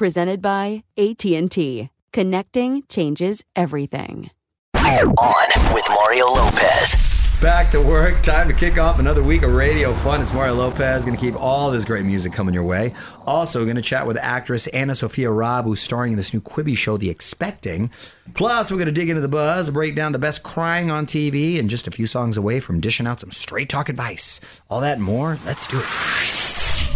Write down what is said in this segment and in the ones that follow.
Presented by AT&T. Connecting changes everything. On with Mario Lopez. Back to work. Time to kick off another week of radio fun. It's Mario Lopez. Going to keep all this great music coming your way. Also, going to chat with actress Anna Sophia Robb, who's starring in this new Quibi show, The Expecting. Plus, we're going to dig into the buzz, break down the best crying on TV, and just a few songs away from dishing out some straight talk advice. All that and more. Let's do it.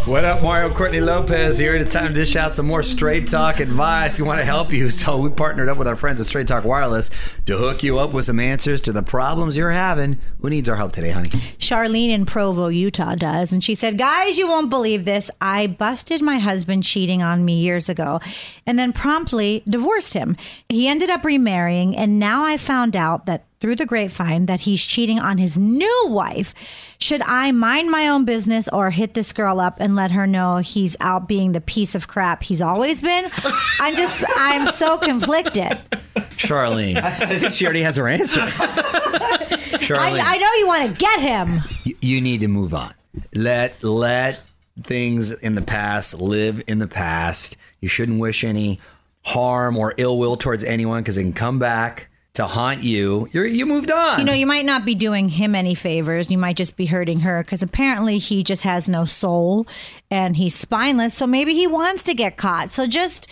What up, Mario Courtney Lopez here. It's time to dish out some more straight talk advice. We want to help you, so we partnered up with our friends at Straight Talk Wireless to hook you up with some answers to the problems you're having. Who needs our help today, honey? Charlene in Provo, Utah does. And she said, Guys, you won't believe this. I busted my husband cheating on me years ago and then promptly divorced him. He ended up remarrying, and now I found out that through the grapevine that he's cheating on his new wife. Should I mind my own business or hit this girl up and let her know he's out being the piece of crap he's always been? I'm just, I'm so conflicted. Charlene. I think she already has her answer. Charlene. I, I know you want to get him. you, you need to move on. Let let things in the past live in the past. You shouldn't wish any harm or ill will towards anyone because it can come back to haunt you. You're you moved on. You know, you might not be doing him any favors. You might just be hurting her because apparently he just has no soul and he's spineless. So maybe he wants to get caught. So just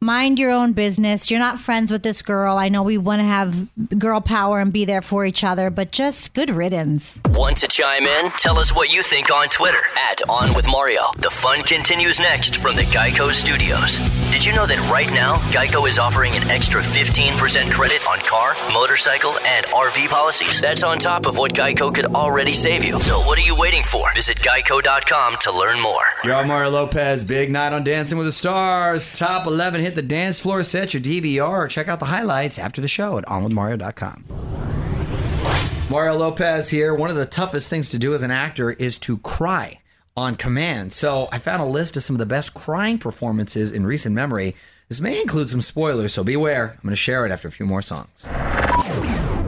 mind your own business. You're not friends with this girl. I know we want to have girl power and be there for each other, but just good riddance. Want to chime in? Tell us what you think on Twitter at On With Mario. The fun continues next from the Geico Studios. Did you know that right now, Geico is offering an extra 15% credit on car, motorcycle, and RV policies? That's on top of what Geico could already save you. So what are you waiting for? Visit geico.com to learn more. You're on Mario Lopez. Big night on Dancing with the Stars. Top 11 hit the dance floor. Set your DVR or check out the highlights after the show at onwithmario.com. Mario Lopez here. One of the toughest things to do as an actor is to cry on command. So I found a list of some of the best crying performances in recent memory. This may include some spoilers, so beware. I'm going to share it after a few more songs.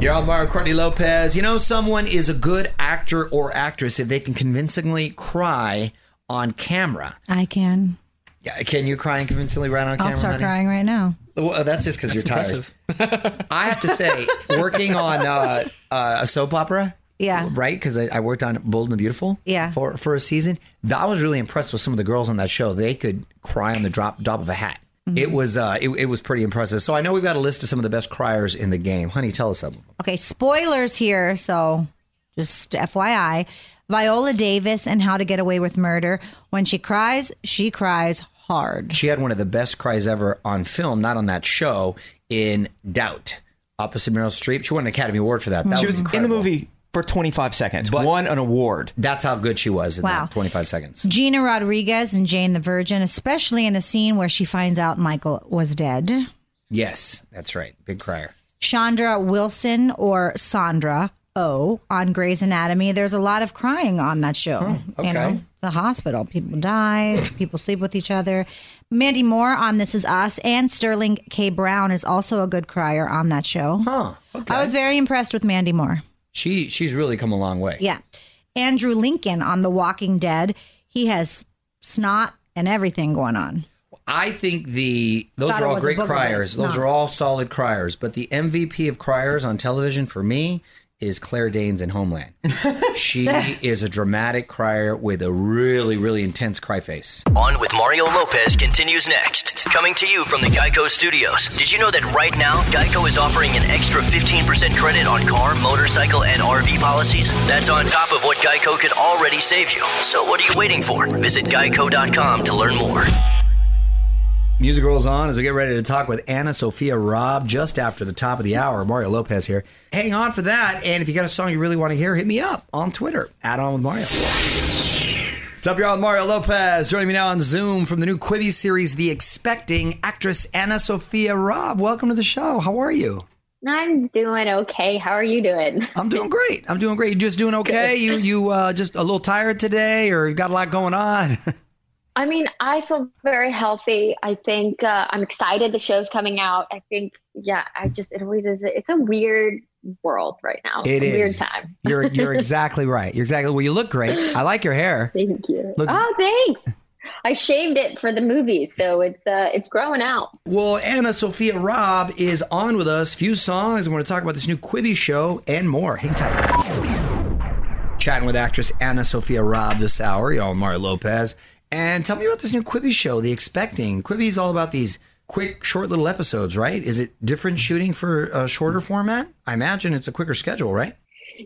You're on Mario Courtney Lopez. You know, someone is a good actor or actress if they can convincingly cry on camera. I can. Yeah, can you cry convincingly right on I'll camera? start honey? crying right now. Well, that's just because you're tired. I have to say, working on uh, uh, a soap opera, Yeah. right? Because I, I worked on Bold and the Beautiful, Yeah. for for a season. I was really impressed with some of the girls on that show. They could cry on the drop drop of a hat. Mm-hmm. It was uh, it, it was pretty impressive. So I know we've got a list of some of the best criers in the game. Honey, tell us some. of them. Okay, spoilers here. So just FYI. Viola Davis and How to Get Away with Murder. When she cries, she cries hard. She had one of the best cries ever on film, not on that show, in Doubt, opposite Meryl Streep. She won an Academy Award for that. that she was in the movie for 25 seconds, But- won an award. That's how good she was in Wow. that 25 seconds. Gina Rodriguez and Jane the Virgin, especially in the scene where she finds out Michael was dead. Yes, that's right. Big crier. Chandra Wilson or Sandra O on Grey's Anatomy. There's a lot of crying on that show. okay. You know, the hospital. People die, people sleep with each other. Mandy Moore on This Is Us and Sterling K. Brown is also a good crier on that show. Huh. Okay. I was very impressed with Mandy Moore. She she's really come a long way. Yeah. Andrew Lincoln on The Walking Dead. He has snot and everything going on. I think the those Thought are all great criers. Those are all solid criers. But the MVP of criers on television for me is Claire Danes in Homeland. she is a dramatic crier with a really, really intense cry face. On with Mario Lopez continues next. Coming to you from the Geico Studios. Did you know that right now, Geico is offering an extra 15% credit on car, motorcycle, and RV policies? That's on top of what Geico could already save you. So what are you waiting for? Visit geico.com to learn more. Music rolls on as we get ready to talk with Anna Sophia Robb just after the top of the hour. Mario Lopez here. Hang on for that. And if you got a song you really want to hear, hit me up on Twitter. Add on with Mario. What's up, y'all? Mario Lopez joining me now on Zoom from the new Quibi series, The Expecting, actress Anna Sophia Robb. Welcome to the show. How are you? I'm doing okay. How are you doing? I'm doing great. I'm doing great. You just doing okay? You you uh, just a little tired today, or got a lot going on? I mean, I feel very healthy. I think uh, I'm excited the show's coming out. I think, yeah, I just, it always is. It's a weird world right now. It It's a weird time. You're you're exactly right. You're exactly. Well, you look great. I like your hair. Thank you. Looks- oh, thanks. I shaved it for the movie, so it's uh, it's growing out. Well, Anna Sophia Robb is on with us. Few songs. I want to talk about this new Quibi show and more. Hang tight. Chatting with actress Anna Sophia Robb this hour. Y'all, Mario Lopez. And tell me about this new Quibi show, The Expecting. Quibi is all about these quick, short little episodes, right? Is it different shooting for a shorter format? I imagine it's a quicker schedule, right?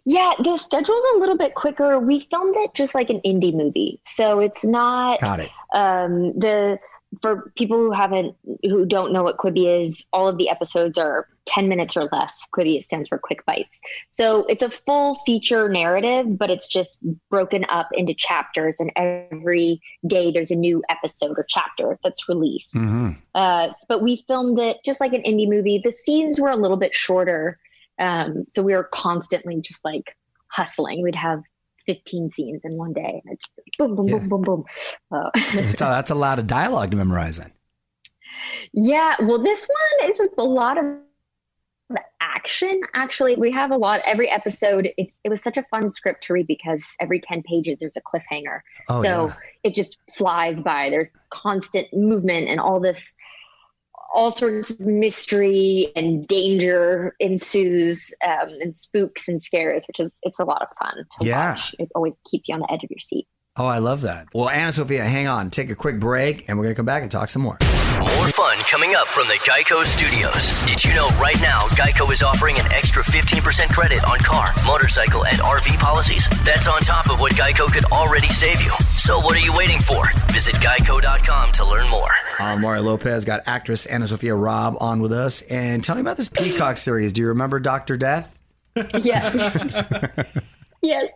Yeah, the schedule's a little bit quicker. We filmed it just like an indie movie, so it's not. Got it. um, the for people who haven't who don't know what Quibi is, all of the episodes are 10 minutes or less. Quibi stands for quick bites. So it's a full feature narrative, but it's just broken up into chapters and every day there's a new episode or chapter that's released. Mm-hmm. Uh, but we filmed it just like an indie movie. The scenes were a little bit shorter. Um, so we were constantly just like hustling. We'd have 15 scenes in one day and it's just boom, boom, Yeah. boom, boom, boom. Uh, That's a, that's a lot of dialogue to memorize in. Yeah, well, this one is a lot of action. Actually, we have a lot. Every episode, it's it was such a fun script to read because every ten pages there's a cliffhanger. Oh, so yeah. it just flies by. There's constant movement and all this, all sorts of mystery and danger ensues, um, and spooks and scares, which is it's a lot of fun to Yeah. watch. It always keeps you on the edge of your seat. Oh, I love that. Well, Anna Sophia, hang on. Take a quick break, and we're going to come back and talk some more. More fun coming up from the Geico Studios. Did you know right now Geico is offering an extra 15% credit on car, motorcycle, and RV policies? That's on top of what Geico could already save you. So what are you waiting for? Visit geico.com to learn more. Uh, Mario Lopez got actress Anna Sophia Robb on with us. And tell me about this Peacock series. Do you remember Dr. Death? Yes. yes,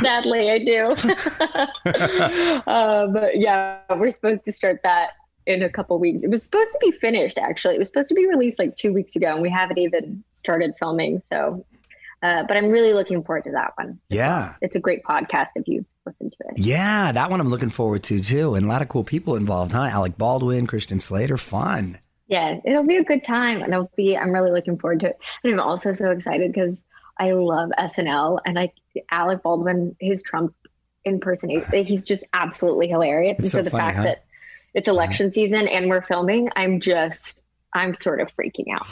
sadly, I do. um, but yeah, we're supposed to start that in a couple weeks. It was supposed to be finished, actually. It was supposed to be released like two weeks ago, and we haven't even started filming. So, uh, but I'm really looking forward to that one. Yeah. It's a great podcast if you listen to it. Yeah, that one I'm looking forward to too. And a lot of cool people involved, huh? Alec Baldwin, Christian Slater, fun. Yeah, it'll be a good time, and it'll be. I'm really looking forward to it. And I'm also so excited because I love SNL, and I Alec Baldwin, his Trump impersonation, he's just absolutely hilarious. It's and so, so the funny, fact huh? that it's election season and we're filming, I'm just, I'm sort of freaking out.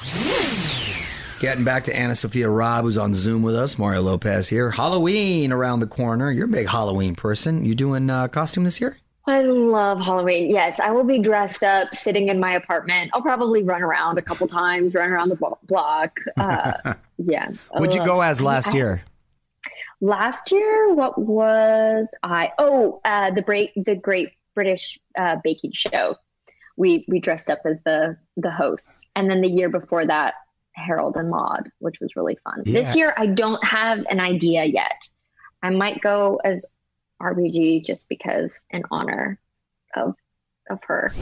Getting back to Anna Sophia Robb, who's on Zoom with us. Mario Lopez here. Halloween around the corner. You're a big Halloween person. You doing uh, costume this year? I love Halloween. Yes, I will be dressed up, sitting in my apartment. I'll probably run around a couple times, run around the block. Uh, yeah. What'd you go as last I- year? last year, what was I? Oh, uh, the break, the Great British uh, Baking Show. We we dressed up as the the hosts, and then the year before that, Harold and Maude, which was really fun. Yeah. This year, I don't have an idea yet. I might go as RBG just because in honor of of her.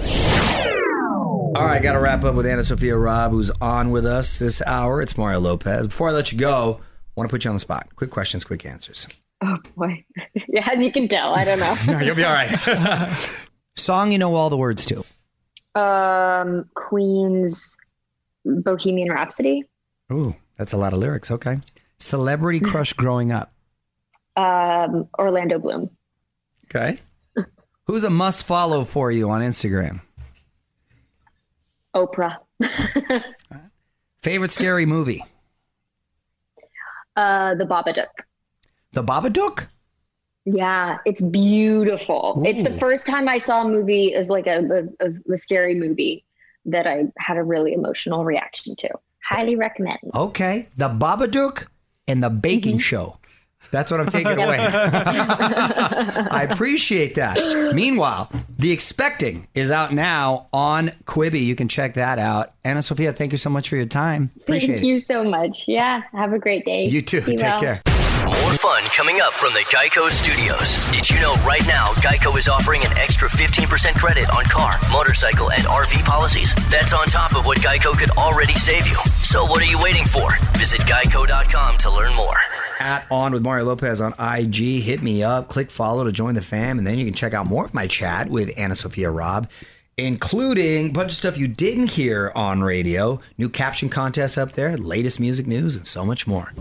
All right, got to wrap up with Anna Sophia Robb, who's on with us this hour. It's Mario Lopez. Before I let you go, I want to put you on the spot. Quick questions, quick answers. Oh boy, yeah, as you can tell, I don't know. No, you'll be all right. Song you know all the words to. um, Queen's Bohemian Rhapsody. Ooh, that's a lot of lyrics. Okay. Celebrity crush growing up. Um, Orlando Bloom. Okay. Who's a must follow for you on Instagram? Oprah. Favorite scary movie? Uh, the Babadook. The Babadook? Yeah, it's beautiful. It's the first time I saw a movie as like a, a, a scary movie that I had a really emotional reaction to. Highly recommend. Okay. The Babadook and the Baking Show. That's what I'm taking away. I appreciate that. Meanwhile, The Expecting is out now on Quibi. You can check that out. Anna Sophia, thank you so much for your time. Appreciate Thank it. you so much. Yeah, have a great day. You too. Be Take well. care. More fun coming up from the Geico Studios. Did you know right now Geico is offering an extra 15% credit on car, motorcycle, and RV policies? That's on top of what Geico could already save you. So what are you waiting for? Visit geico.com to learn more. At On with Mario Lopez on IG. Hit me up, click follow to join the fam, and then you can check out more of my chat with Anna Sophia Robb, including a bunch of stuff you didn't hear on radio, new caption contests up there, latest music news, and so much more.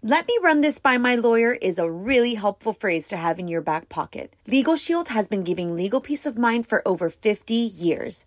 Let me run this by my lawyer is a really helpful phrase to have in your back pocket. Legal Shield has been giving legal peace of mind for over 50 years.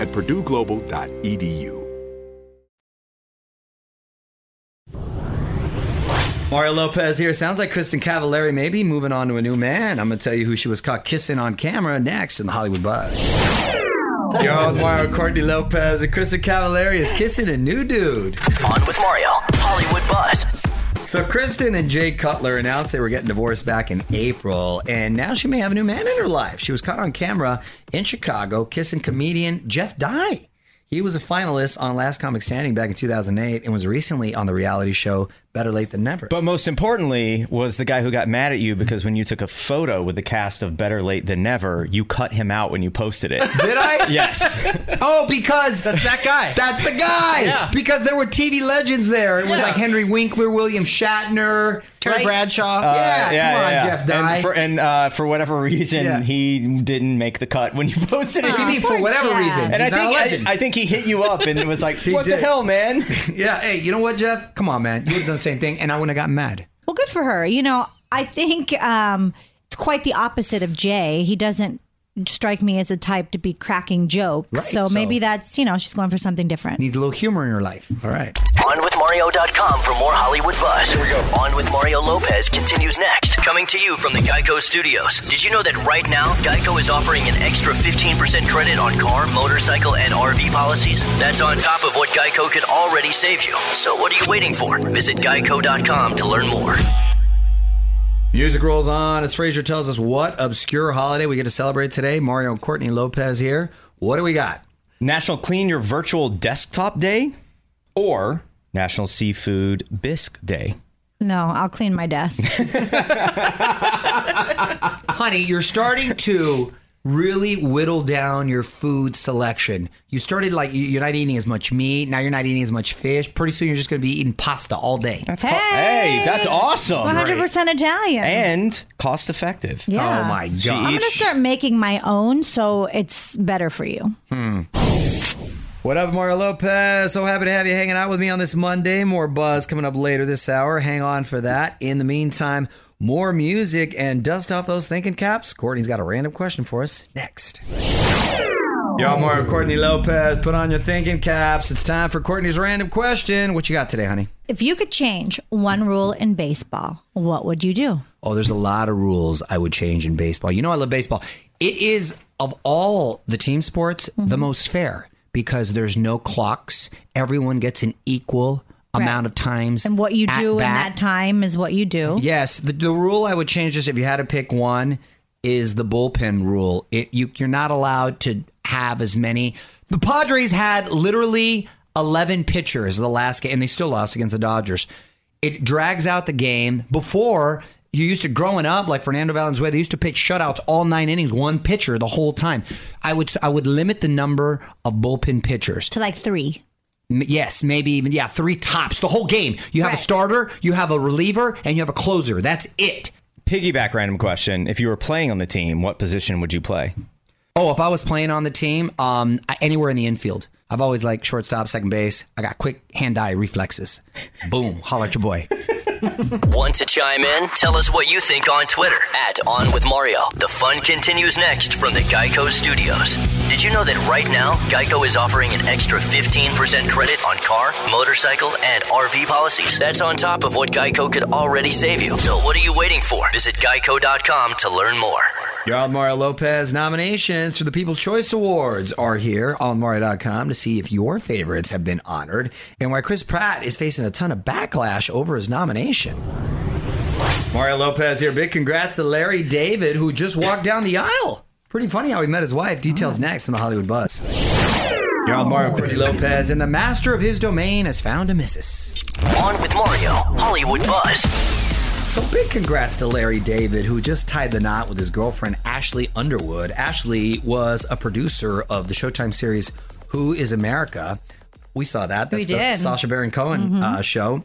at purdueglobal.edu. Mario Lopez here. Sounds like Kristin Cavallari may be moving on to a new man. I'm going to tell you who she was caught kissing on camera next in the Hollywood Buzz. You're on with Mario Courtney Lopez, and Kristin Cavallari is kissing a new dude. On with Mario, Hollywood Buzz. So Kristin and Jay Cutler announced they were getting divorced back in April, and now she may have a new man in her life. She was caught on camera in Chicago kissing comedian Jeff Dye. He was a finalist on Last Comic Standing back in 2008 and was recently on the reality show Better Late Than Never. But most importantly was the guy who got mad at you because when you took a photo with the cast of Better Late Than Never, you cut him out when you posted it. Did I? yes. Oh, because That's that guy. That's the guy. Yeah. Because there were TV legends there. It was Yeah. like Henry Winkler, William Shatner, Terry right? Bradshaw. Yeah, come on, Jeff Dye. And for, and, uh, for whatever reason, Yeah. he didn't make the cut when you posted it. What you mean, for whatever Jeff. reason? And He's I not a think legend. I, I think he hit you up and it was like, "What did. the hell, man?" yeah, hey, you know what, Jeff? Come on, man. You would have done the same thing, and I wouldn't have gotten mad. Well, good for her. You know, I think um, it's quite the opposite of Jay. He doesn't strike me as the type to be cracking jokes. Right, so, so- maybe that's, you know, she's going for something different. Needs a little humor in her life. All right. OnWithMario.com for more Hollywood buzz. Here we go. On with Mario Lopez continues next. Coming to you from the Geico Studios. Did you know that right now, Geico is offering an extra 15% credit on car, motorcycle, and RV policies? That's on top of what Geico could already save you. So what are you waiting for? Visit Geico.com to learn more. Music rolls on as Frazier tells us what obscure holiday we get to celebrate today. Mario and Courtney Lopez here. What do we got? National Clean Your Virtual Desktop Day or National Seafood Bisque Day. No, I'll clean my desk. Honey, you're starting to really whittle down your food selection. You started like you- you're not eating as much meat. Now you're not eating as much fish. Pretty soon you're just going to be eating pasta all day. That's hey, hey that's awesome. 100% Italian. And cost effective. Yeah. Oh my god. I'm going to start making my own so it's better for you. Hmm. What up, Mario Lopez? So happy to have you hanging out with me on this Monday. More buzz coming up later this hour. Hang on for that. In the meantime, more music and dust off those thinking caps. Courtney's got a random question for us next. Yo, Mario Courtney Lopez, put on your thinking caps. It's time for Courtney's random question. What you got today, honey? If you could change one rule in baseball, what would you do? Oh, there's a lot of rules I would change in baseball. You know, I love baseball. It is, of all the team sports, the mm-hmm. most fair because there's no clocks. Everyone gets an equal amount of times. And what you do in bat. that time is what you do. Yes, the, the rule I would change is if you had to pick one is the bullpen rule. It you you're not allowed to have as many. The Padres had literally 11 pitchers the last game and they still lost against the Dodgers. It drags out the game. Before you used to growing up like Fernando Valenzuela, they used to pitch shutouts all 9 innings, one pitcher the whole time. I would I would limit the number of bullpen pitchers To like three. M- Yes, maybe even yeah, three tops the whole game. You have a starter, you have a reliever, and you have a closer. That's it. Piggyback random question. If you were playing on the team, what position would you play? Oh, if I was playing on the team, um, anywhere in the infield. I've always liked shortstop, second base. I got quick hand-eye reflexes. Boom, holler at your boy. Want to chime in? Tell us what you think on Twitter at On With Mario. The fun continues next from the Geico Studios. Did you know that right now, Geico is offering an extra 15% credit on car, motorcycle, and RV policies? That's on top of what Geico could already save you. So what are you waiting for? Visit geico.com to learn more. Your old Mario Lopez nominations for the People's Choice Awards are here on Mario.com to see if your favorites have been honored and why Chris Pratt is facing a ton of backlash over his nomination. Mario Lopez here. Big congrats to Larry David, who just walked down the aisle. Pretty funny how he met his wife. Details next in the Hollywood Buzz. You're old Mario Courtney Lopez, and the master of his domain has found a missus. On with Mario, Hollywood Buzz. So big congrats to Larry David, who just tied the knot with his girlfriend Ashley Underwood. Ashley was a producer of the Showtime series Who Is America. We saw that. That's We the did. Sacha Baron Cohen uh, show.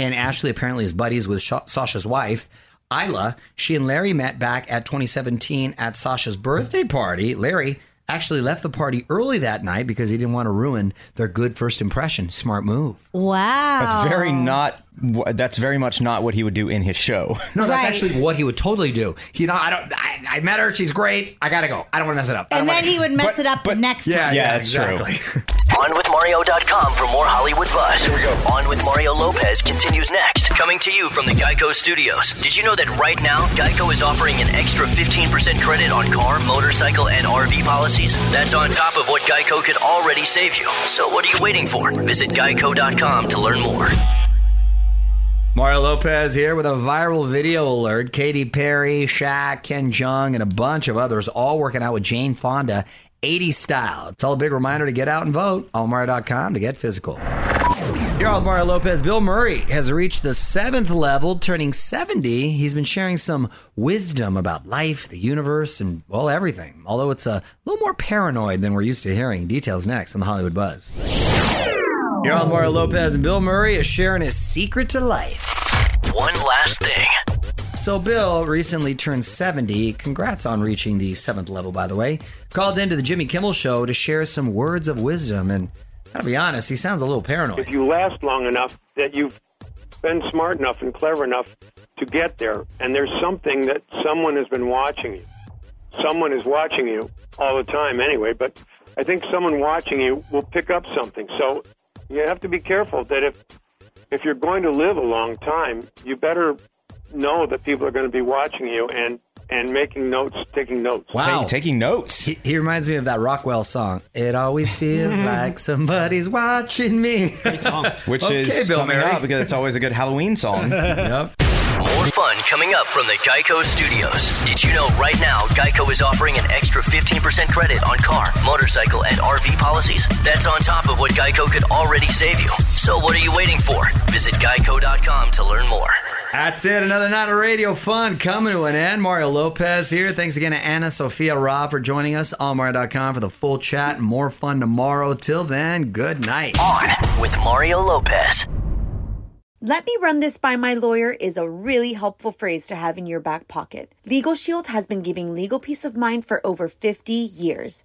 And Ashley apparently is buddies with Sha- Sacha's wife, Isla. She and Larry met back at 2017 at Sacha's birthday party. Larry actually left the party early that night because he didn't want to ruin their good first impression. Smart move. Wow. That's very not. That's very much not what he would do in his show. No, that's Right. actually what he would totally do. You know, I don't. I, I met her. She's great. I gotta go. I don't want to mess it up. And then wanna- he would mess but- it up but- the next Yeah, time. yeah, Yeah, that's true. exactly. OnWithMario.com for more Hollywood buzz. Here we go. On with Mario Lopez continues next. Coming to you from the Geico Studios. Did you know that right now, Geico is offering an extra 15% credit on car, motorcycle, and RV policies? That's on top of what Geico could already save you. So what are you waiting for? Visit geico.com to learn more. Mario Lopez here with a viral video alert. Katy Perry, Shaq, Ken Jeong, and a bunch of others all working out with Jane Fonda 80 style. It's all a big reminder to get out and vote. Allmario.com to get physical. On with Mario Lopez, Bill Murray has reached the seventh level, turning 70. He's been sharing some wisdom about life, the universe, and, well, everything. Although it's a little more paranoid than we're used to hearing. Details next on the Hollywood Buzz. Here on Mario Lopez, and Bill Murray is sharing his secret to life. One last thing. So, Bill recently turned 70. Congrats on reaching the seventh level, by the way. Called into the Jimmy Kimmel show to share some words of wisdom. And gotta be honest, he sounds a little paranoid. if you last long enough that you've been smart enough and clever enough to get there and there's something that someone has been watching you someone is watching you all the time anyway but i think someone watching you will pick up something so you have to be careful that if if you're going to live a long time you better know that people are going to be watching you and and making notes taking notes Wow. taking notes. He, he reminds me of that Rockwell song. It always feels mm-hmm. like somebody's watching me. Great song. Which Okay, is Bill coming Murray. up because it's always a good Halloween song. yep. More fun coming up from the Geico Studios. Did you know right now Geico is offering an extra 15% credit on car, motorcycle, and RV policies? That's on top of what Geico could already save you. So what are you waiting for? Visit geico.com to learn more. That's it. Another night of radio fun coming to an end. Mario Lopez here. Thanks again to Anna Sophia Robb for joining us. Allmario.com for the full chat and more fun tomorrow. Till then, good night. On with Mario Lopez. Let me run this by my lawyer is a really helpful phrase to have in your back pocket. Legal Shield has been giving legal peace of mind for over 50 years.